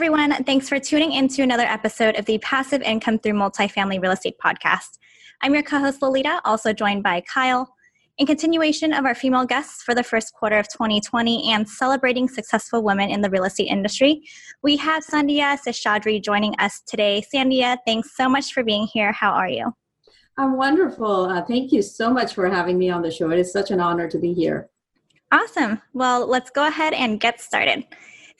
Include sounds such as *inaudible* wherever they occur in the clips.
Everyone. Thanks for tuning in to another episode of the Passive Income Through Multifamily Real Estate podcast. I'm your co host, Lolita, also joined by Kyle. In continuation of our female guests for the first quarter of 2020 and celebrating successful women in the real estate industry, we have Sandhya Seshadri joining us today. Sandhya, thanks so much for being here. How are you? I'm wonderful. Uh, thank you so much for having me on the show. It is such an honor to be here. Awesome. Well, let's go ahead and get started.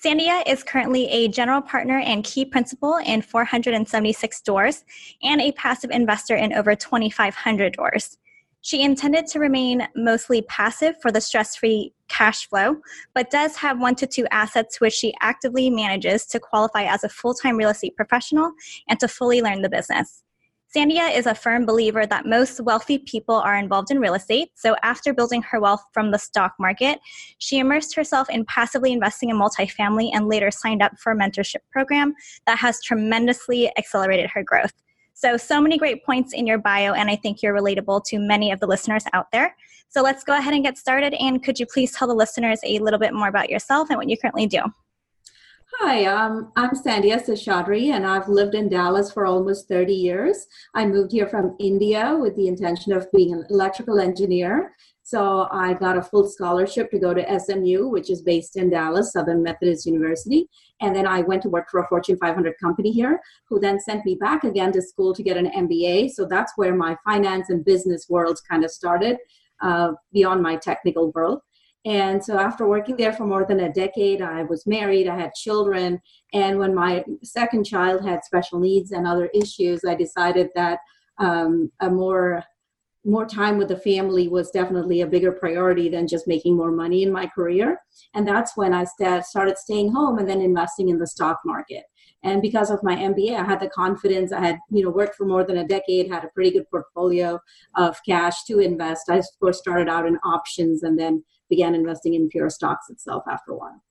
Sandhya is currently a general partner and key principal in 476 doors and a passive investor in over 2,500 doors. She intended to remain mostly passive for the stress free cash flow, but does have one to two assets which she actively manages to qualify as a full time real estate professional and to fully learn the business. Sandhya is a firm believer that most wealthy people are involved in real estate. So, after building her wealth from the stock market, she immersed herself in passively investing in multifamily and later signed up for a mentorship program that has tremendously accelerated her growth. So, so many great points in your bio, and I think you're relatable to many of the listeners out there. So, let's go ahead and get started. And could you please tell the listeners a little bit more about yourself and what you currently do? Hi, um, I'm Sandhya Seshadri, and I've lived in Dallas for almost 30 years. I moved here from India with the intention of being an electrical engineer. So I got a full scholarship to go to SMU, which is based in Dallas, Southern Methodist University. And then I went to work for a Fortune 500 company here, who then sent me back again to school to get an MBA. So that's where my finance and business worlds kind of started uh, beyond my technical world. And so after working there for more than a decade, I was married, I had children. And when my second child had special needs and other issues, I decided that um, a more more time with the family was definitely a bigger priority than just making more money in my career. And that's when I st- started staying home and then investing in the stock market. And because of my MBA, I had the confidence. I had, you know, worked for more than a decade, had a pretty good portfolio of cash to invest. I, of course, started out in options and then began investing in pure stocks itself after a while.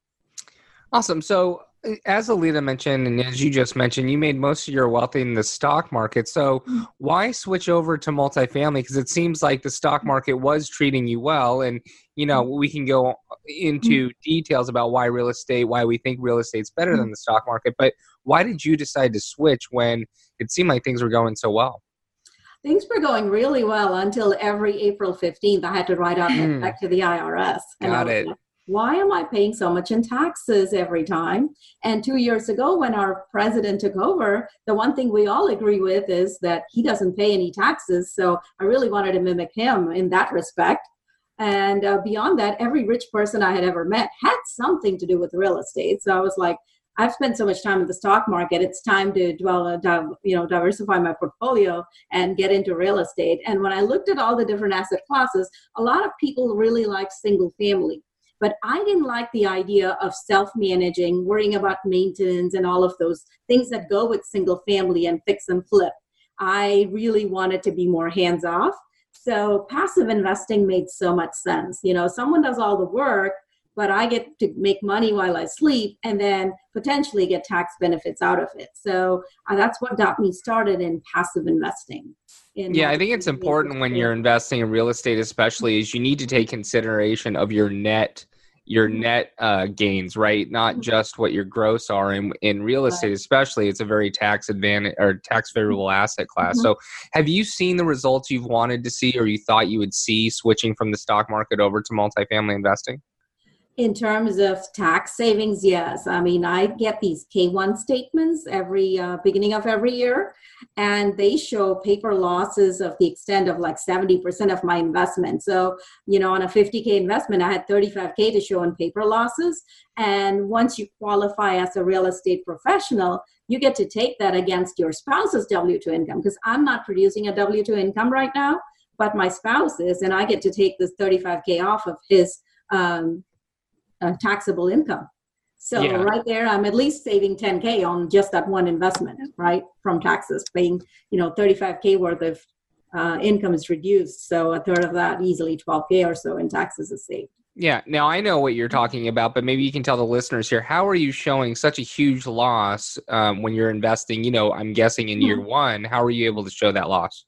Awesome. So, as Lolita mentioned, and as you just mentioned, you made most of your wealth in the stock market. So, mm. why switch over to multifamily? Because it seems like the stock market was treating you well. And, you know, mm. we can go into mm. details about why real estate, why we think real estate's better than the stock market. But why did you decide to switch when it seemed like things were going so well? Things were going really well until every April 15th, I had to write out mm. back to the IRS. Got it. Like, why am I paying so much in taxes every time? And two years ago, when our president took over, the one thing we all agree with is that he doesn't pay any taxes. So I really wanted to mimic him in that respect. And uh, beyond that, every rich person I had ever met had something to do with real estate. So I was like, I've spent so much time in the stock market. It's time to dwell, uh, you know, diversify my portfolio and get into real estate. And when I looked at all the different asset classes, a lot of people really like single family. But I didn't like the idea of self managing, worrying about maintenance and all of those things that go with single family and fix and flip. I really wanted to be more hands off. So passive investing made so much sense. You know, someone does all the work, but I get to make money while I sleep and then potentially get tax benefits out of it. So uh, that's what got me started in passive investing. In yeah, I think it's important when you're investing in real estate, especially, is you need to take consideration of your net your mm-hmm. net uh, gains, right? Not mm-hmm. just what your gross are. In, in real estate, especially, it's a very tax advantage or tax favorable mm-hmm. asset class. Mm-hmm. So, have you seen the results you've wanted to see, or you thought you would see switching from the stock market over to multifamily investing? In terms of tax savings, yes. I mean, I get these K1 statements every uh, beginning of every year, and they show paper losses of the extent of like 70% of my investment. So, you know, on a 50K investment, I had 35K to show in paper losses. And once you qualify as a real estate professional, you get to take that against your spouse's W 2 income because I'm not producing a W 2 income right now but my spouse is, and I get to take this 35K off of his um, uh, taxable income. So Yeah. right there, I'm at least saving 10K on just that one investment, right? From taxes, paying, you know, 35K worth of uh, income is reduced. So a third of that, easily 12K or so in taxes is saved. Yeah. Now I know what you're talking about, but maybe you can tell the listeners here. How are you showing such a huge loss um, when you're investing? You know, I'm guessing in year one. How are you able to show that loss?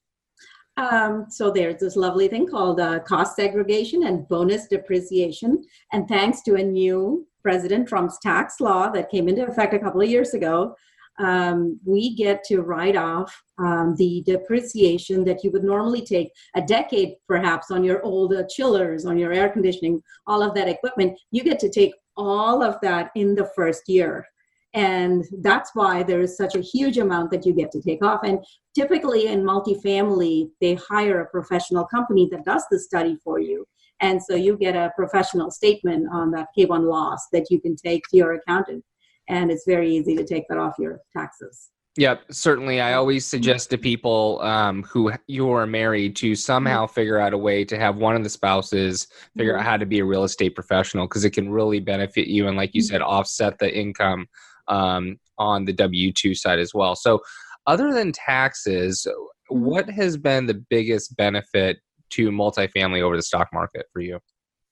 Um, so there's this lovely thing called uh, cost segregation and bonus depreciation. And thanks to a new President Trump's tax law that came into effect a couple of years ago, um, we get to write off um, the depreciation that you would normally take a decade perhaps on your old uh, chillers, on your air conditioning, all of that equipment. You get to take all of that in the first year. And that's why there is such a huge amount that you get to take off. And typically in multifamily, they hire a professional company that does the study for you. And so you get a professional statement on that K1 loss that you can take to your accountant. And it's very easy to take that off your taxes. Yep, certainly. I always suggest to people um, who you are married to somehow mm-hmm. figure out a way to have one of the spouses figure mm-hmm. out how to be a real estate professional because it can really benefit you and, like you mm-hmm. said, offset the income um, on the W two side as well. So, other than taxes, what has been the biggest benefit to multifamily over the stock market for you?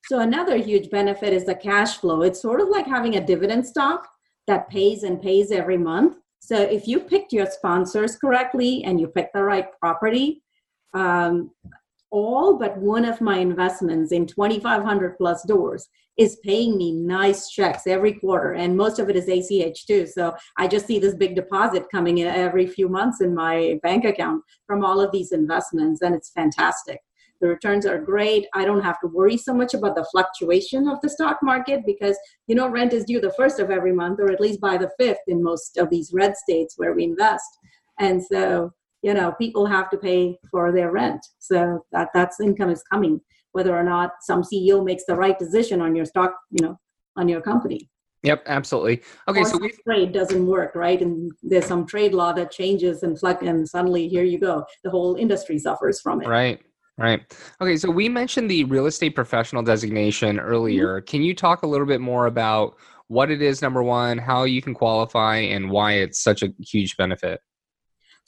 So another huge benefit is the cash flow. It's sort of like having a dividend stock that pays and pays every month. So if you picked your sponsors correctly and you picked the right property, um, all but one of my investments in 2,500 plus doors is paying me nice checks every quarter, and most of it is ACH too. So I just see this big deposit coming in every few months in my bank account from all of these investments, and it's fantastic. The returns are great. I don't have to worry so much about the fluctuation of the stock market because you know rent is due the first of every month, or at least by the fifth in most of these red states where we invest. And so you know people have to pay for their rent so that that's income is coming whether or not some ceo makes the right decision on your stock you know on your company Yep, absolutely. Okay, or so we trade doesn't work right and there's some trade law that changes and fluct and suddenly here you go the whole industry suffers from it Right. Right. Okay. So we mentioned the real estate professional designation earlier. Mm-hmm. Can you talk a little bit more about what it is, number one, how you can qualify, and why it's such a huge benefit?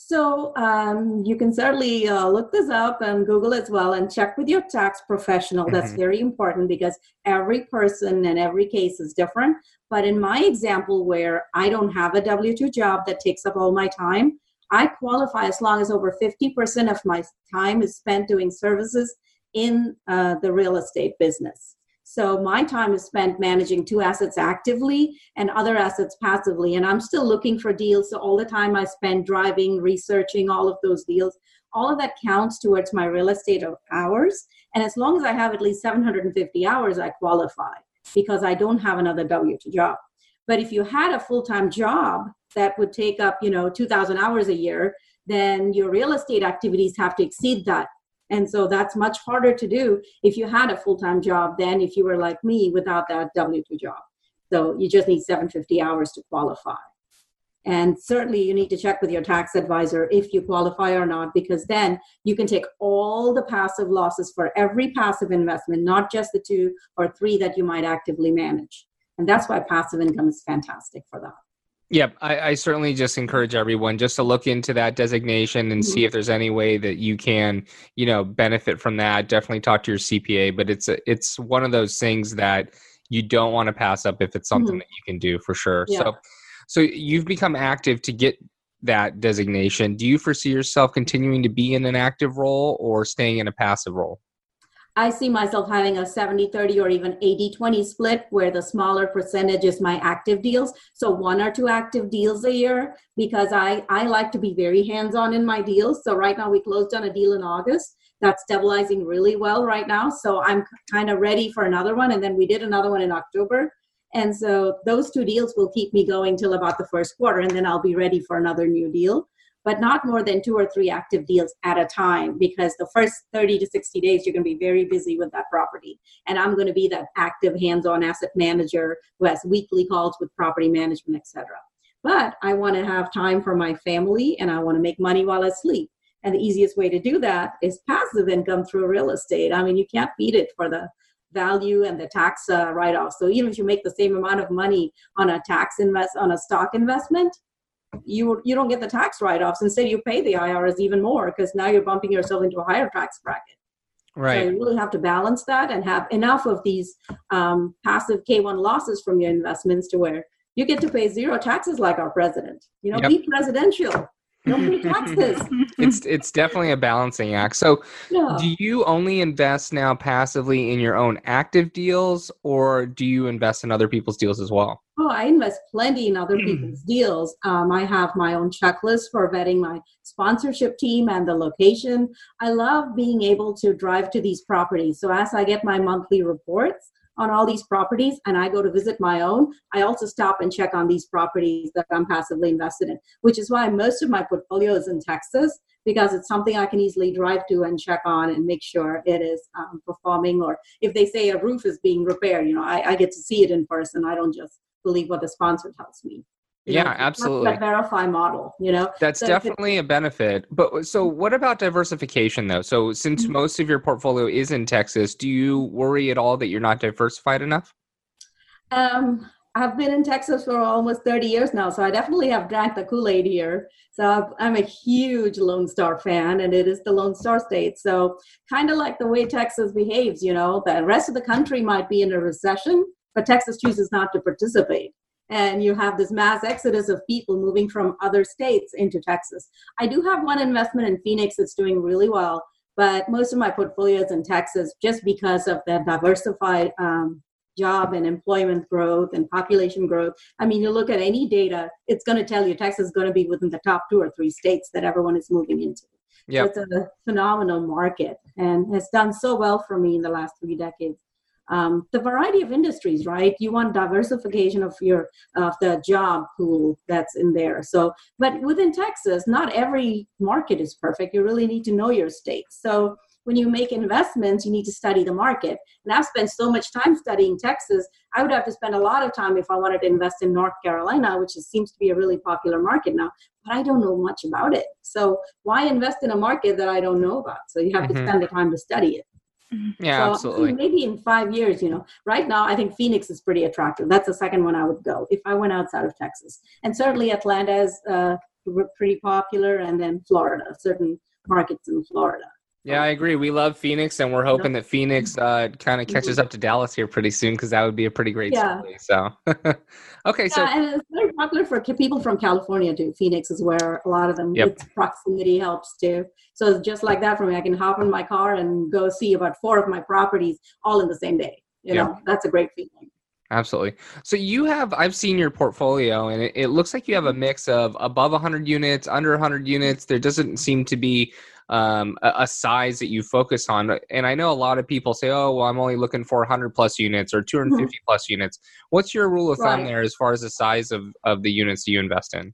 So um, you can certainly uh, look this up and Google as well and check with your tax professional. That's Mhm. very important because every person and every case is different. But in my example, where I don't have a W 2 job that takes up all my time, I qualify as long as over 50% of my time is spent doing services in uh, the real estate business. So my time is spent managing two assets actively and other assets passively. And I'm still looking for deals. So all the time I spend driving, researching all of those deals, all of that counts towards my real estate hours. And as long as I have at least 750 hours, I qualify because I don't have another W 2 job. But if you had a full time job that would take up, you know, 2,000 hours a year, then your real estate activities have to exceed that. And so that's much harder to do if you had a full time job than if you were like me without that W 2 job. So you just need 750 hours to qualify. And certainly you need to check with your tax advisor if you qualify or not, because then you can take all the passive losses for every passive investment, not just the two or three that you might actively manage. And that's why passive income is fantastic for that. Yep, I, I certainly just encourage everyone just to look into that designation and see if there's any way that you can, you know, benefit from that. Definitely talk to your CPA, but it's a, it's one of those things that you don't want to pass up if it's something Mhm. that you can do for sure. Yeah. So, so you've become active to get that designation. Do you foresee yourself continuing to be in an active role or staying in a passive role? I see myself having a 70 30 or even 80 20 split where the smaller percentage is my active deals. So one or two active deals a year because I, I like to be very hands on in my deals. So right now we closed on a deal in August that's stabilizing really well right now. So I'm kind of ready for another one. And then we did another one in October. And so those two deals will keep me going till about the first quarter. And then I'll be ready for another new deal but not more than two or three active deals at a time because the first 30 to 60 days you're going to be very busy with that property and i'm going to be that active hands-on asset manager who has weekly calls with property management etc but i want to have time for my family and i want to make money while i sleep And the easiest way to do that is passive income through real estate. I mean, you can't beat it for the value and the tax uh, write-off. So even if you make the same amount of money on a tax invest on a stock investment, you you don't get the tax write-offs. Instead, you pay the IRS even more because now you're bumping yourself into a higher tax bracket. Right. So you really have to balance that and have enough of these um, passive K1 losses from your investments to where you get to pay zero taxes like our president. You know, yep. be presidential. Don't *laughs* taxes. it's it's definitely a balancing act. So, yeah. do you only invest now passively in your own active deals, or do you invest in other people's deals as well? Oh, I invest plenty in other people's deals. Um, I have my own checklist for vetting my sponsorship team and the location. I love being able to drive to these properties. So as I get my monthly reports, on all these properties and I go to visit my own, I also stop and check on these properties that I'm passively invested in, which is why most of my portfolio is in Texas because it's something I can easily drive to and check on and make sure it is um, performing. Or if they say a roof is being repaired, you know, I, I get to see it in person. I don't just believe what the sponsor tells me. You yeah, know, absolutely. verify model, you know. That's so definitely a benefit. But so what about diversification though? So since mm-hmm. most of your portfolio is in Texas, do you worry at all that you're not diversified enough? Um, I've been in Texas for almost 30 years now, so I definitely have drank the Kool-Aid here. So I'm a huge Lone Star fan, and it is the Lone Star state. So kind of like the way Texas behaves, you know, the rest of the country might be in a recession, but Texas chooses not to participate and you have this mass exodus of people moving from other states into Texas. I do have one investment in Phoenix that's doing really well, but most of my portfolio is in Texas just because of the diversified um, job and employment growth and population growth. I mean, you look at any data, it's going to tell you Texas is going to be within the top two or three states that everyone is moving into. Yep. So it's a phenomenal market and has done so well for me in the last three decades um, the variety of industries right you want diversification of your of the job pool that's in there so but within texas not every market is perfect you really need to know your state so when you make investments, you need to study the market. And I've spent so much time studying Texas, I would have to spend a lot of time if I wanted to invest in North Carolina, which is, seems to be a really popular market now, but I don't know much about it. So why invest in a market that I don't know about? So you have mm-hmm. to spend the time to study it. Mm-hmm. Yeah, so absolutely. Maybe in five years, you know. Right now, I think Phoenix is pretty attractive. That's the second one I would go if I went outside of Texas. And certainly Atlanta is uh, pretty popular, and then Florida, certain markets in Florida. Yeah, I agree. We love Phoenix, and we're hoping that Phoenix uh, kind of catches up to Dallas here pretty soon because that would be a pretty great yeah. story. So, *laughs* okay, yeah, so and it's very popular for people from California too. Phoenix is where a lot of them. Yep. proximity helps too. So it's just like that for me, I can hop in my car and go see about four of my properties all in the same day. You yep. know, that's a great feeling. Absolutely. So you have, I've seen your portfolio, and it, it looks like you have a mix of above 100 units, under 100 units. There doesn't seem to be um, a, a, size that you focus on. And I know a lot of people say, "Oh, well, I'm only looking for 100 plus units or 250 mm-hmm. plus units." What's your rule of thumb there as far as the size of of the units you invest in?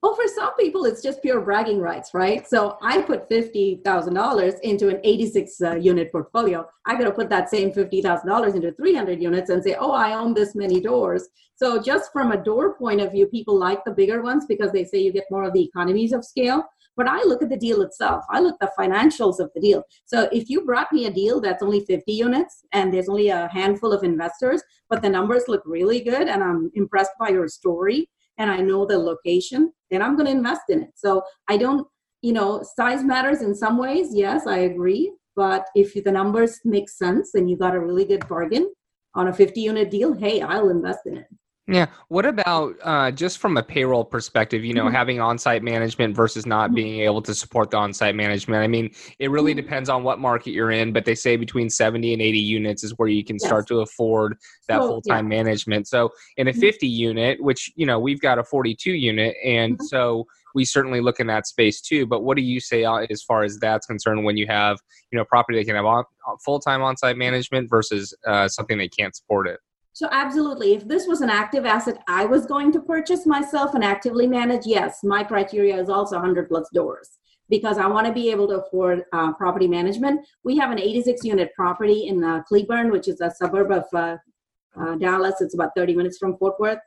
Well, for some people, it's just pure bragging rights, right? So I put fifty thousand dollars into an eighty-six uh, unit portfolio. I got to put that same fifty thousand dollars into three hundred units and say, "Oh, I own this many doors." So just from a door point of view, people like the bigger ones because they say you get more of the economies of scale. But I look at the deal itself. I look at the financials of the deal. So if you brought me a deal that's only fifty units and there's only a handful of investors, but the numbers look really good and I'm impressed by your story and I know the location, then I'm going to invest in it. So I don't, you know, size matters in some ways. Yes, I agree. But if the numbers make sense and you got a really good bargain on a 50 unit deal, hey, I'll invest in it. Yeah. What about uh, just from a payroll perspective, you know, mm-hmm. having on site management versus not mm-hmm. being able to support the on site management? I mean, it really mm-hmm. depends on what market you're in, but they say between 70 and 80 units is where you can yes. start to afford that full time yeah. management. So in a mm-hmm. 50 unit, which, you know, we've got a 42 unit, and mm-hmm. so we certainly look in that space too. But what do you say uh, as far as that's concerned when you have, you know, property that can have on, full time on site management versus uh, something that can't support it? So absolutely, if this was an active asset I was going to purchase myself and actively manage, yes, my criteria is also 100 plus doors because I want to be able to afford uh, property management. We have an 86 unit property in uh, Cleburne, which is a suburb of uh, uh Dallas. It's about 30 minutes from Fort Worth.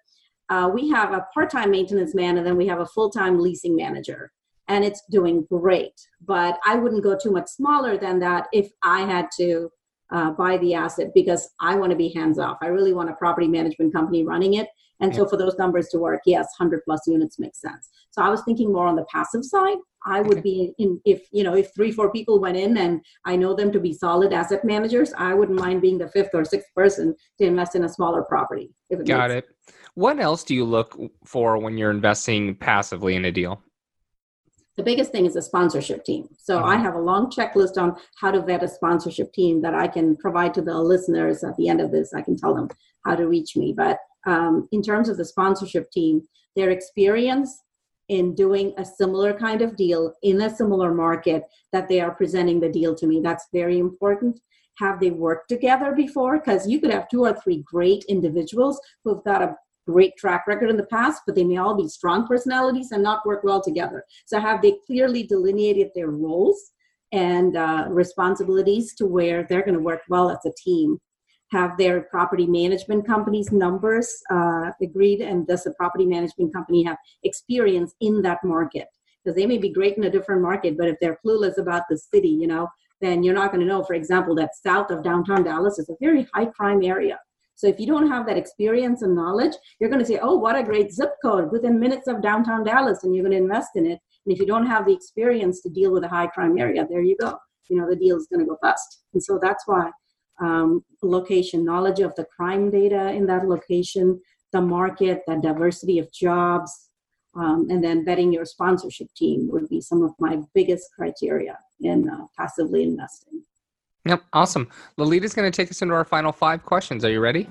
Uh, we have a part time maintenance man and then we have a full time leasing manager. and it's doing great. But I wouldn't go too much smaller than that if I had to uh, buy the asset because I want to be hands off. I really want a property management company running it. And yeah. so for those numbers to work, yes, 100 plus units makes sense. So I was thinking more on the passive side. I would be in if you know if three four people went in and I know them to be solid asset managers, I wouldn't mind being the fifth or sixth person to invest in a smaller property. If It Got it. Sense. What else do you look for when you're investing passively in a deal? The biggest thing is a sponsorship team. So mm-hmm. I have a long checklist on how to vet a sponsorship team that I can provide to the listeners at the end of this. I can tell them how to reach me. But um, in terms of the sponsorship team, their experience in doing a similar kind of deal in a similar market that they are presenting the deal to me, that's very important. Have they worked together before? Because you could have two or three great individuals who've got a great track record in the past, but they may all be strong personalities and not work well together. So, have they clearly delineated their roles and uh, responsibilities to where they're going to work well as a team? Have their property management company's numbers uh, agreed, and does the property management company have experience in that market? Because they may be great in a different market, but if they're clueless about the city, you know, then you're not going to know, for example, that south of downtown Dallas is a very high crime area so if you don't have that experience and knowledge, you're going to say, oh, what a great zip code within minutes of downtown Dallas, and you're going to invest in it. And if you don't have the experience to deal with a high crime area, there you go. You know, the deal is going to go bust. And so that's why um, location, knowledge of the crime data in that location, the market, the diversity of jobs, um, and then vetting your sponsorship team would be some of my biggest criteria in uh, passively investing. Yep, awesome. Lolita's going to take us into our final five questions. Are you ready?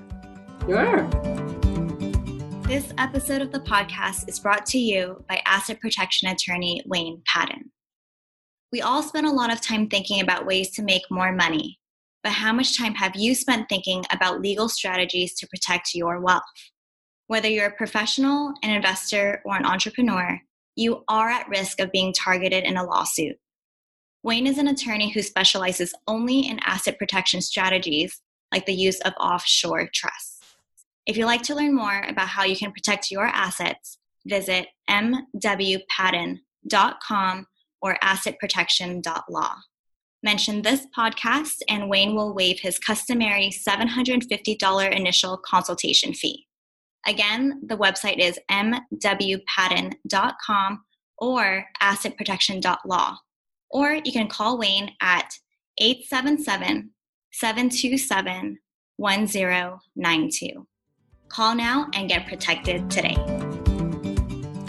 Sure. This episode of the podcast is brought to you by asset protection attorney Wayne Patton. We all spend a lot of time thinking about ways to make more money, but how much time have you spent thinking about legal strategies to protect your wealth? Whether you're a professional, an investor, or an entrepreneur, you are at risk of being targeted in a lawsuit. Wayne is an attorney who specializes only in asset protection strategies like the use of offshore trusts. If you'd like to learn more about how you can protect your assets, visit mwpatton.com or assetprotection.law. Mention this podcast, and Wayne will waive his customary $750 initial consultation fee. Again, the website is mwpatton.com or assetprotection.law or you can call Wayne at 877 727 1092. Call now and get protected today.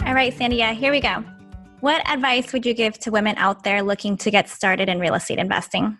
All right, Sandhya, here we go. What advice would you give to women out there looking to get started in real estate investing?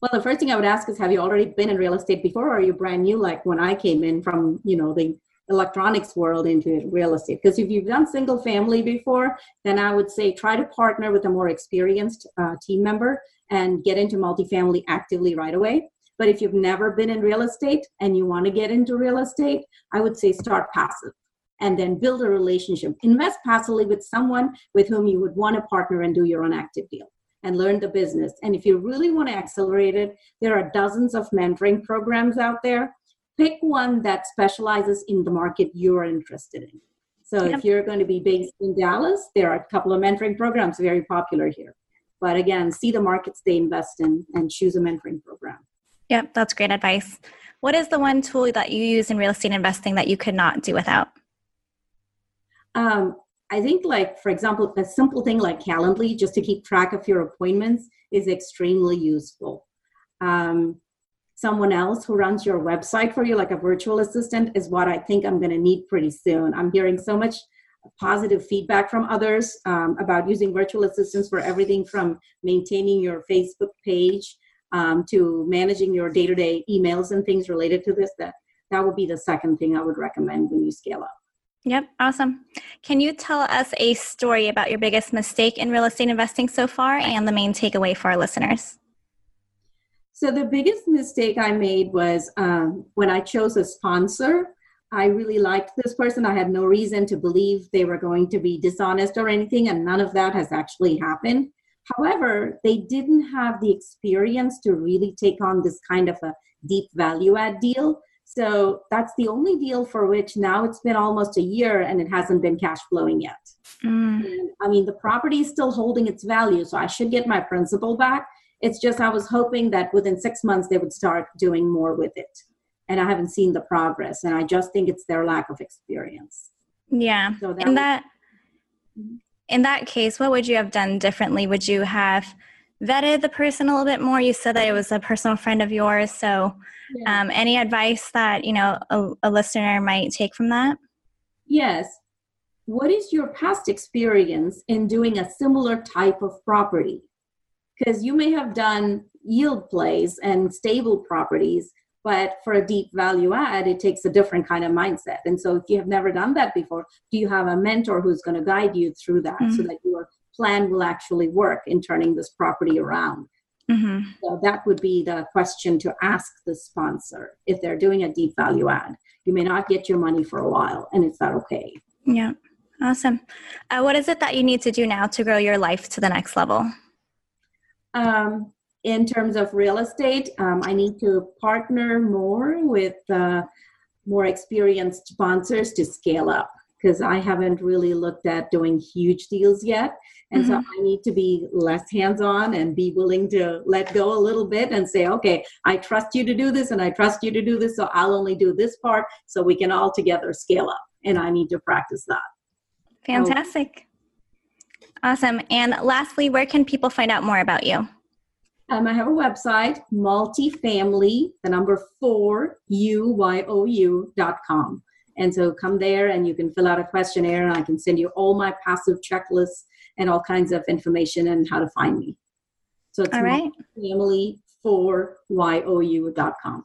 Well, the first thing I would ask is have you already been in real estate before or are you brand new like when I came in from, you know, the electronics world into real estate. Because if you've done single family before, then I would say try to partner with a more experienced uh, team member and get into multifamily actively right away. But if you've never been in real estate and you want to get into real estate, I would say start passive and then build a relationship. Invest passively with someone with whom you would want to partner and do your own active deal and learn the business. And if you really want to accelerate it, there are dozens of mentoring programs out there pick one that specializes in the market you're interested in. So yep. if you're going to be based in Dallas, there are a couple of mentoring programs very popular here. But again, see the markets they invest in and choose a mentoring program. Yep, that's great advice. What is the one tool that you use in real estate investing that you could not do without? Um, I think, like for example, a simple thing like Calendly, just to keep track of your appointments, is extremely useful. Um, someone else who runs your website for you, like a virtual assistant, is what I think I'm going to need pretty soon. I'm hearing so much positive feedback from others um, about using virtual assistants for everything from maintaining your Facebook page um, to managing your day-to-day emails and things related to this. That that would be the second thing I would recommend when you scale up. Yep, awesome. Can you tell us a story about your biggest mistake in real estate investing so far and the main takeaway for our listeners? So the biggest mistake I made was um, when I chose a sponsor. I really liked this person. I had no reason to believe they were going to be dishonest or anything, and none of that has actually happened. However, they didn't have the experience to really take on this kind of a deep value add deal. So that's the only deal for which now it's been almost a year and it hasn't been cash flowing yet. Mm. And, I mean, the property is still holding its value, so I should get my principal back. It's just I was hoping that within six months they would start doing more with it. And I haven't seen the progress, and I just think it's their lack of experience. Yeah. So that in that mm-hmm. in that case, what would you have done differently? Would you have vetted the person a little bit more? You said that it was a personal friend of yours, so yeah. um, any advice that you know a, a listener might take from that? Yes. What is your past experience in doing a similar type of property? Because you may have done yield plays and stable properties, but for a deep value add, it takes a different kind of mindset. And so, if you have never done that before, do you have a mentor who's going to guide you through that mm-hmm. so that your plan will actually work in turning this property around? Mm-hmm. So, that would be the question to ask the sponsor if they're doing a deep value add. You may not get your money for a while, and is that okay? Yeah, awesome. Uh, what is it that you need to do now to grow your life to the next level? Um, in terms of real estate, um, I need to partner more with uh, more experienced sponsors to scale up because I haven't really looked at doing huge deals yet. And mm-hmm. so I need to be less hands on and be willing to let go a little bit and say, okay, I trust you to do this and I trust you to do this. So I'll only do this part so we can all together scale up. And I need to practice that. Fantastic. So, awesome. And lastly, where can people find out more about you? Um, I have a website, multifamily, the number four, U-Y-O-U dot com. And so come there and you can fill out a questionnaire and I can send you all my passive checklists and all kinds of information and how to find me. So it's all right. family for com.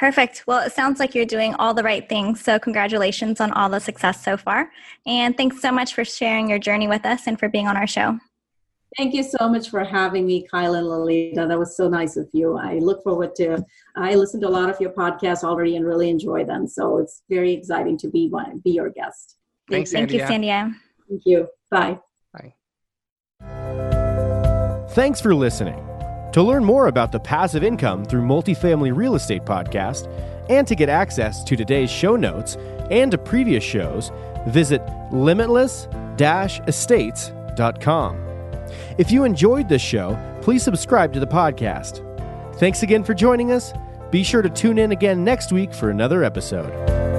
Perfect. Well, it sounds like you're doing all the right things. So, congratulations on all the success so far. And thanks so much for sharing your journey with us and for being on our show. Thank you so much for having me, Kyle and Lolita. That was so nice of you. I look forward to. I listened to a lot of your podcasts already and really enjoy them. So it's very exciting to be one, be your guest. Thanks, Thank you, Sandhya. Thank you. Bye. Bye. Thanks for listening. To learn more about the passive income through multifamily real estate podcast, and to get access to today's show notes and to previous shows, visit limitless-estates.com. If you enjoyed this show, please subscribe to the podcast. Thanks again for joining us. Be sure to tune in again next week for another episode.